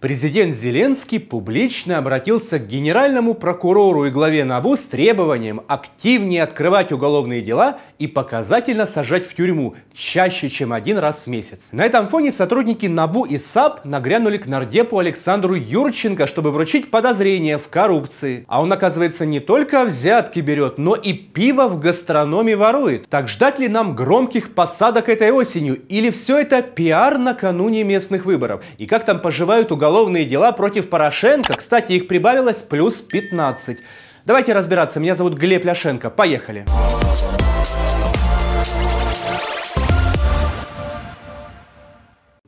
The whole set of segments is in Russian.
Президент Зеленский публично обратился к генеральному прокурору и главе НАБУ с требованием активнее открывать уголовные дела и показательно сажать в тюрьму чаще, чем один раз в месяц. На этом фоне сотрудники НАБУ и САП нагрянули к нардепу Александру Юрченко, чтобы вручить подозрения в коррупции. А он, оказывается, не только взятки берет, но и пиво в гастрономе ворует. Так ждать ли нам громких посадок этой осенью? Или все это пиар накануне местных выборов? И как там поживают уголовные уголовные дела против Порошенко. Кстати, их прибавилось плюс 15. Давайте разбираться. Меня зовут Глеб Ляшенко. Поехали.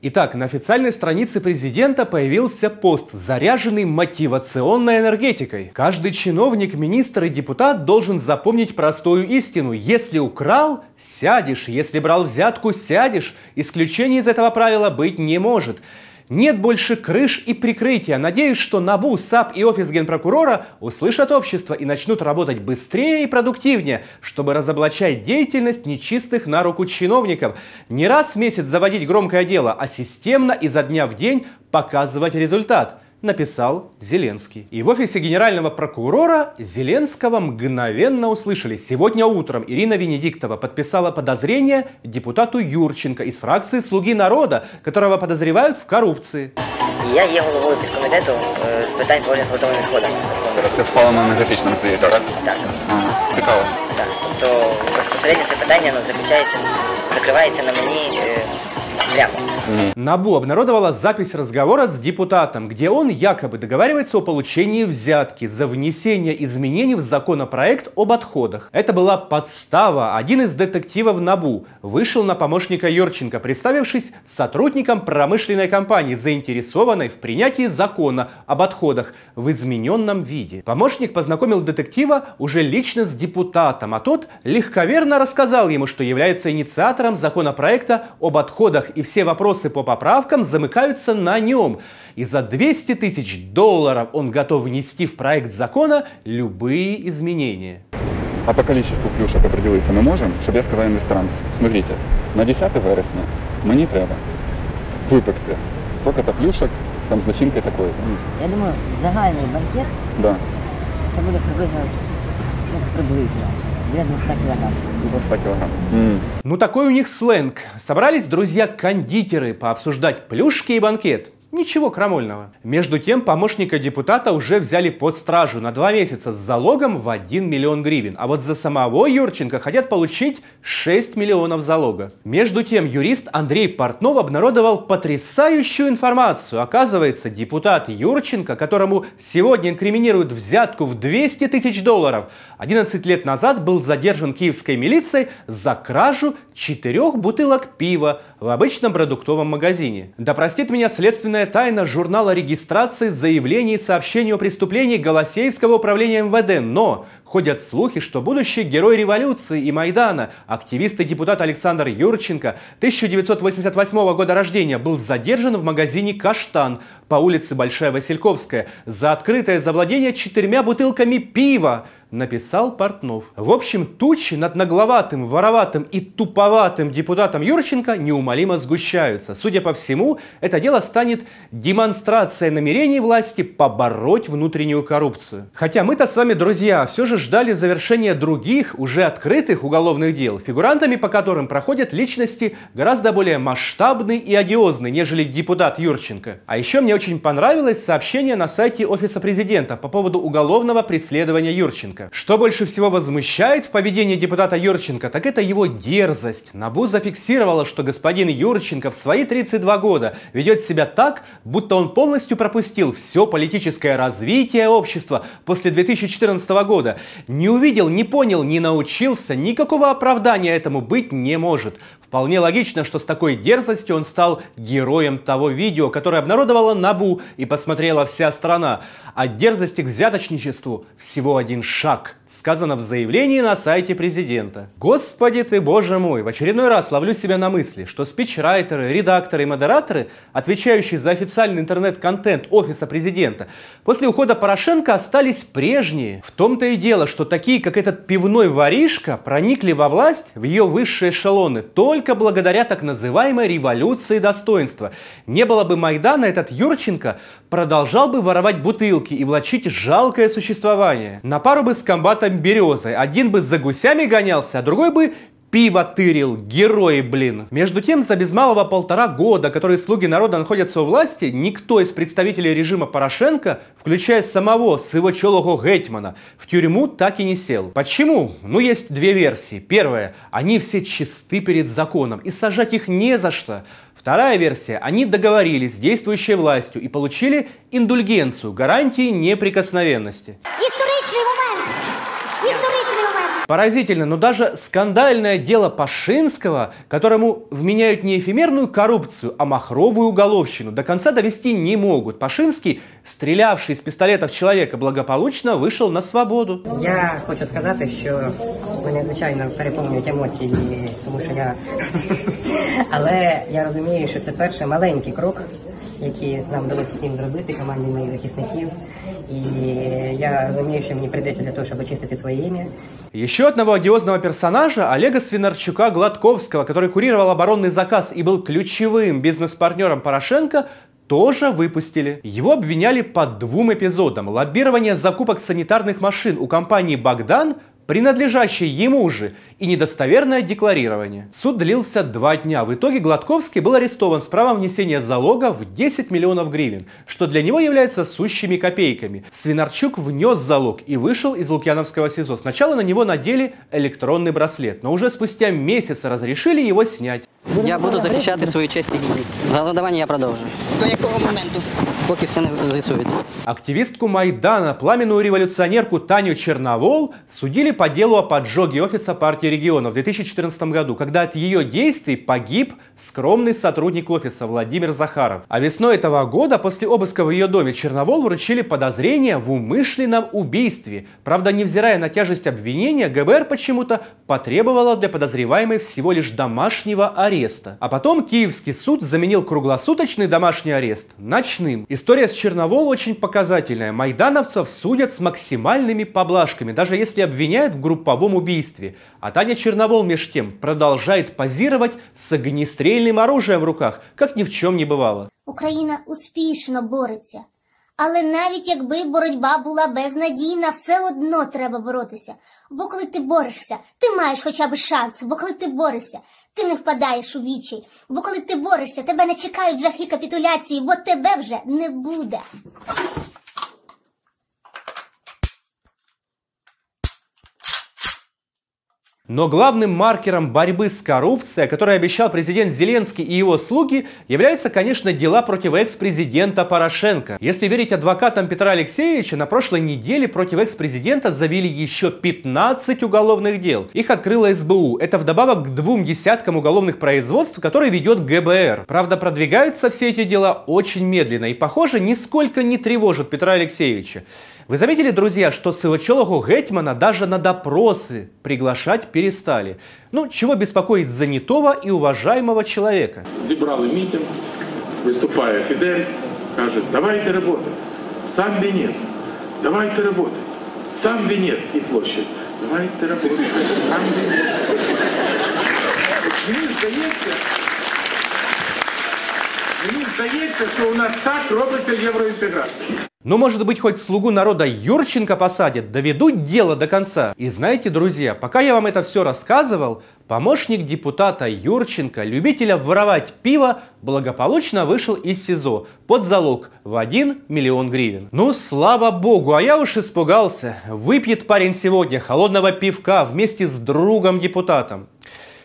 Итак, на официальной странице президента появился пост, заряженный мотивационной энергетикой. Каждый чиновник, министр и депутат должен запомнить простую истину. Если украл, сядешь. Если брал взятку, сядешь. Исключений из этого правила быть не может. Нет больше крыш и прикрытия. Надеюсь, что НАБУ, САП и офис генпрокурора услышат общество и начнут работать быстрее и продуктивнее, чтобы разоблачать деятельность нечистых на руку чиновников. Не раз в месяц заводить громкое дело, а системно изо дня в день показывать результат написал Зеленский. И в офисе генерального прокурора Зеленского мгновенно услышали. Сегодня утром Ирина Венедиктова подписала подозрение депутату Юрченко из фракции «Слуги народа», которого подозревают в коррупции. Я є головою підкомітету е, з питань поводження з готовими відходами. Це впало на енергетичному здається, так? Так, Ага. Цікаво. так. Тобто безпосередньо це питання ну, заключається, закривається на мені е, прямо. НАБУ обнародовала запись разговора с депутатом, где он якобы договаривается о получении взятки за внесение изменений в законопроект об отходах. Это была подстава. Один из детективов НАБУ вышел на помощника Юрченко, представившись сотрудником промышленной компании, заинтересованной в принятии закона об отходах в измененном виде. Помощник познакомил детектива уже лично с депутатом, а тот легковерно рассказал ему, что является инициатором законопроекта об отходах и все вопросы по поправкам замыкаются на нем. И за 200 тысяч долларов он готов внести в проект закона любые изменения. А по количеству плюшок определитися ми можемо, щоб я сказав інвесторам, смотрите, на 10 вересня мені треба випекти столько-то плюшок, там з начинкою такою. Я думаю, загальний банкет Да, це буде приблизно, ну, приблизно, біля 200 кг. до 100 кілограм. М. Ну такой у них сленг. Собрались друзья-кондитеры пообсуждать плюшки и банкет. Ничего крамольного. Между тем, помощника депутата уже взяли под стражу на два месяца с залогом в 1 миллион гривен. А вот за самого Юрченко хотят получить 6 миллионов залога. Между тем, юрист Андрей Портнов обнародовал потрясающую информацию. Оказывается, депутат Юрченко, которому сегодня инкриминируют взятку в 200 тысяч долларов, 11 лет назад был задержан киевской милицией за кражу четырех бутылок пива в обычном продуктовом магазине. Да простит меня следственная тайна журнала регистрации заявлений и сообщений о преступлении Голосеевского управления МВД, но ходят слухи, что будущий герой революции и Майдана, активист и депутат Александр Юрченко 1988 года рождения был задержан в магазине «Каштан» по улице Большая Васильковская за открытое завладение четырьмя бутылками пива, написал Портнов. В общем, тучи над нагловатым, вороватым и туповатым депутатом Юрченко неумолимо сгущаются. Судя по всему, это дело станет демонстрацией намерений власти побороть внутреннюю коррупцию. Хотя мы-то с вами, друзья, все же ждали завершения других, уже открытых уголовных дел, фигурантами по которым проходят личности гораздо более масштабные и одиозные, нежели депутат Юрченко. А еще мне очень понравилось сообщение на сайте Офиса Президента по поводу уголовного преследования Юрченко. Что больше всего возмущает в поведении депутата Юрченко, так это его дерзость. НАБУ зафиксировала, что господин Юрченко в свои 32 года ведет себя так, будто он полностью пропустил все политическое развитие общества после 2014 года. Не увидел, не понял, не научился, никакого оправдания этому быть не может. Вполне логично, что с такой дерзостью он стал героем того видео, которое обнародовала НАБУ и посмотрела вся страна. От дерзости к взяточничеству всего один шаг, сказано в заявлении на сайте президента. Господи ты, боже мой, в очередной раз ловлю себя на мысли, что спичрайтеры, редакторы и модераторы, отвечающие за официальный интернет-контент офиса президента, после ухода Порошенко остались прежние. В том-то и дело, что такие, как этот пивной воришка, проникли во власть, в ее высшие эшелоны, только только благодаря так называемой революции достоинства. Не было бы Майдана, этот Юрченко продолжал бы воровать бутылки и влачить жалкое существование. На пару бы с комбатом Березой. Один бы за гусями гонялся, а другой бы пиво тырил, герои, блин. Между тем, за без малого полтора года, которые слуги народа находятся у власти, никто из представителей режима Порошенко, включая самого Сывочолого Гетмана, в тюрьму так и не сел. Почему? Ну, есть две версии. Первая, они все чисты перед законом, и сажать их не за что. Вторая версия. Они договорились с действующей властью и получили индульгенцию, гарантии неприкосновенности. Історичний момент! Історичний момент! Поразительно, но даже скандальное дело Пашинского, которому вменяют не эфемерную коррупцию, а махровую уголовщину, до конца довести не могут. Пашинский, стрелявший из пистолета в человека, благополучно вышел на свободу. Я хочу сказати, що мене звичайно переповнюють емоції, тому що я. Але я розумію, що це перший маленький крок, який нам вдалося всім зробити, команді моїх захисників. І я розумію, що мені прийдеться для того, щоб очистити своє ім'я. Еще одного одиозного персонажа, Олега Свинарчука Гладковского, который курировал оборонный заказ и был ключевым бизнес-партнером Порошенко, тоже выпустили. Его обвиняли по двум эпизодам. Лоббирование закупок санитарных машин у компании «Богдан», принадлежащей ему же, и недостоверное декларирование. Суд длился два дня. В итоге Гладковский был арестован с правом внесения залога в 10 миллионов гривен, что для него является сущими копейками. Свинарчук внес залог и вышел из Лукьяновского СИЗО. Сначала на него надели электронный браслет, но уже спустя месяц разрешили его снять. Я буду захищати свою честь і гідність. Голодування я продовжую. До якого моменту? Поки все не з'ясується. Активистку Майдана, пламенную революционерку Таню Черновол судили по делу о поджоге офиса партии регионов в 2014 году, когда от ее действий погиб скромный сотрудник офиса Владимир Захаров. А весной этого года, после обыска в ее доме, Черновол вручили подозрение в умышленном убийстве. Правда, невзирая на тяжесть обвинения, ГБР почему-то потребовало для подозреваемой всего лишь домашнего ареста. А потом Киевский суд заменил круглосуточный домашний арест ночным. История с Черновол очень показательная. Майдановцев судят с максимальными поблажками, даже если обвиняют в групповом убийстве. А Таня Черновол меж тем продолжает позировать с огнестрельным оружием в руках, как ни в чем не бывало. Україна успішно бореться. Але навіть якби боротьба була безнадійна, все одно треба боротися. Бо коли ти борешся, ти маєш хоча б шанс. Бо коли ти борешся, ти не впадаєш у відчай. Бо коли ти борешся, тебе не чекають жахи капітуляції, бо тебе вже не буде. Но главным маркером борьбы с коррупцией, который обещал президент Зеленский и его слуги, являются, конечно, дела против экс-президента Порошенко. Если верить адвокатам Петра Алексеевича, на прошлой неделе против экс-президента завели еще 15 уголовных дел. Их открыла СБУ. Это вдобавок к двум десяткам уголовных производств, которые ведет ГБР. Правда, продвигаются все эти дела очень медленно и, похоже, нисколько не тревожат Петра Алексеевича. Вы заметили, друзья, что Сивачологу Гетмана даже на допросы приглашать перестали? Ну, чего беспокоить занятого и уважаемого человека? зібрали мітинг, виступає Фідель, каже, давайте роботи, сам Венет, давайте роботи, сам Венет і площадь, давайте роботи, сам Венет. От Мені здається, мені здається, що у нас так робиться євроінтеграція. Ну, может быть, хоть слугу народа Юрченко посадят, доведут дело до конца. И знаете, друзья, пока я вам это все рассказывал, помощник депутата Юрченко, любителя воровать пиво, благополучно вышел из СИЗО под залог в 1 миллион гривен. Ну, слава богу, а я уж испугался. Выпьет парень сегодня холодного пивка вместе с другом-депутатом.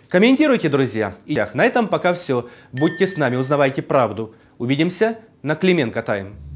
Комментируйте, друзья. И на этом пока все. Будьте с нами, узнавайте правду. Увидимся на Клименко Тайм.